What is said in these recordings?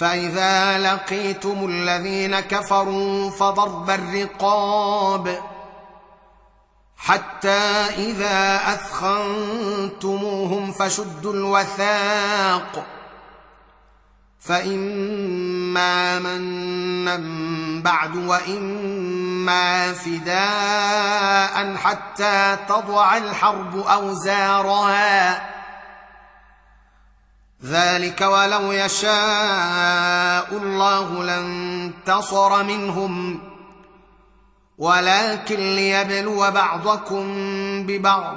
فإذا لقيتم الذين كفروا فضرب الرقاب حتى إذا أثخنتموهم فشدوا الوثاق فإما منا بعد وإما فداء حتى تضع الحرب أوزارها ذلك ولو يشاء الله لانتصر منهم. ولكن ليبلو بعضكم ببعض.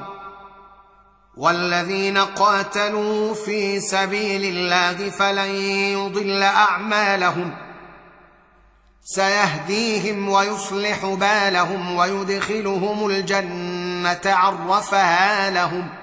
والذين قاتلوا في سبيل الله فلن يضل أعمالهم. سيهديهم ويصلح بالهم ويدخلهم الجنة عرفها لهم.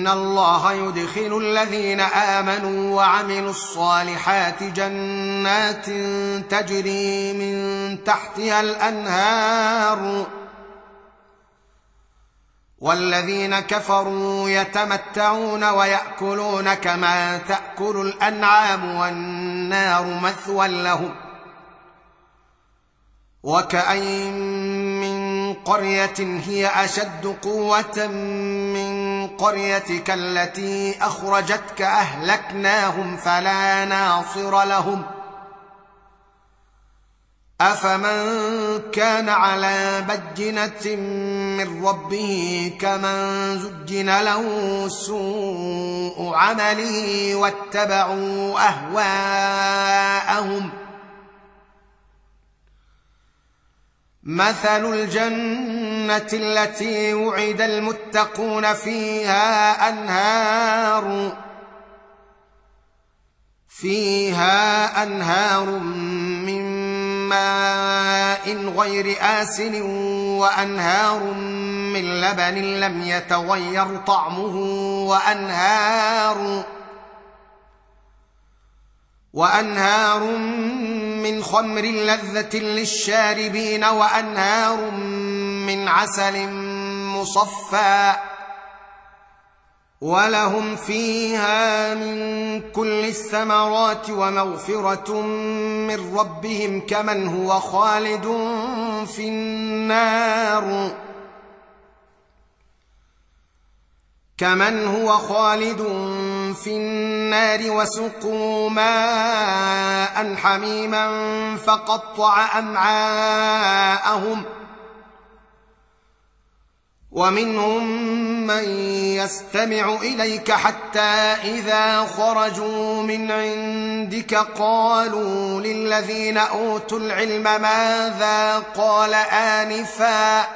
ان الله يدخل الذين امنوا وعملوا الصالحات جنات تجري من تحتها الانهار والذين كفروا يتمتعون وياكلون كما تاكل الانعام والنار مثوى لهم وكاين من قريه هي اشد قوه من قريتك التي أخرجتك أهلكناهم فلا ناصر لهم. أفمن كان على بجنة من ربه كمن زجن له سوء عمله واتبعوا أهواءهم مثل الجنة التي وعد المتقون فيها أنهار فيها أنهار من ماء غير آسن وأنهار من لبن لم يتغير طعمه وأنهار وأنهار من خمر لذة للشاربين وأنهار من عسل مصفى ولهم فيها من كل الثمرات ومغفرة من ربهم كمن هو خالد في النار كمن هو خالد في النار وسقوا ماء حميما فقطع أمعاءهم ومنهم من يستمع إليك حتى إذا خرجوا من عندك قالوا للذين أوتوا العلم ماذا قال آنفا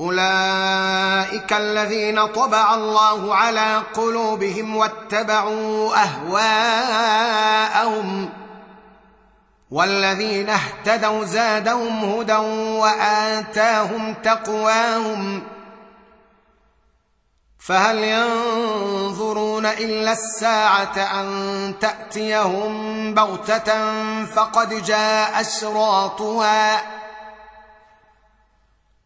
أولئك الذين طبع الله على قلوبهم واتبعوا أهواءهم والذين اهتدوا زادهم هدى وآتاهم تقواهم فهل ينظرون إلا الساعة أن تأتيهم بغتة فقد جاء اشراطها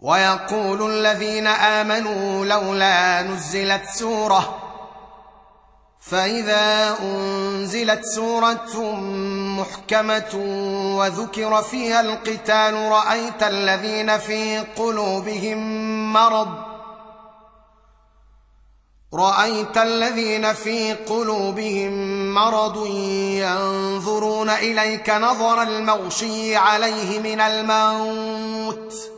ويقول الذين آمنوا لولا نزلت سورة فإذا أنزلت سورة محكمة وذكر فيها القتال رأيت الذين في قلوبهم مرض رأيت الذين في قلوبهم مرض ينظرون إليك نظر المغشي عليه من الموت.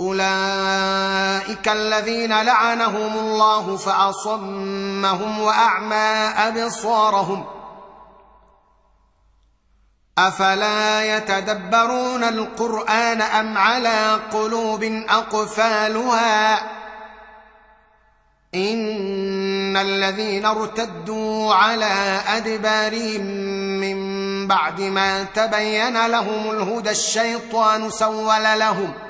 أولئك الذين لعنهم الله فأصمهم وأعمى أبصارهم أفلا يتدبرون القرآن أم على قلوب أقفالها إن الذين ارتدوا على أدبارهم من بعد ما تبين لهم الهدى الشيطان سول لهم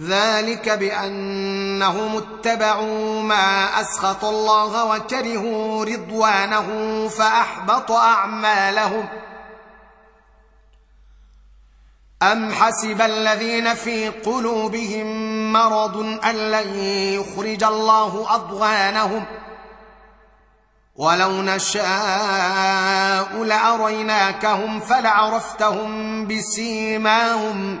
ذلك بأنهم اتبعوا ما أسخط الله وكرهوا رضوانه فأحبط أعمالهم. أم حسب الذين في قلوبهم مرض أن لن يخرج الله أضغانهم؟ ولو نشاء لأريناكهم فلعرفتهم بسيماهم.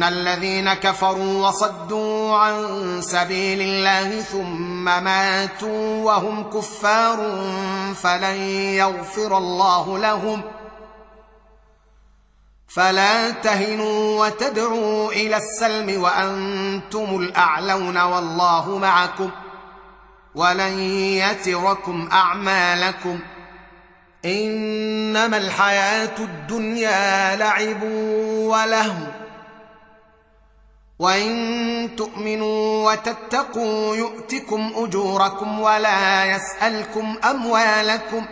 ان الذين كفروا وصدوا عن سبيل الله ثم ماتوا وهم كفار فلن يغفر الله لهم فلا تهنوا وتدعوا إلى السلم وأنتم الاعلون والله معكم ولن يتركم اعمالكم انما الحياة الدنيا لعب ولهو وان تؤمنوا وتتقوا يؤتكم اجوركم ولا يسالكم اموالكم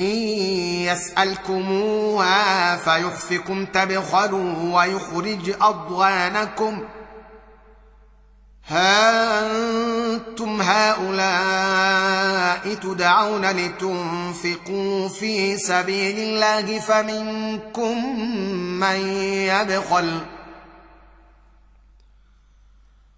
ان يسالكموها فيخفكم تبخلوا ويخرج اضوانكم ها أنتم هؤلاء تدعون لتنفقوا في سبيل الله فمنكم من يبخل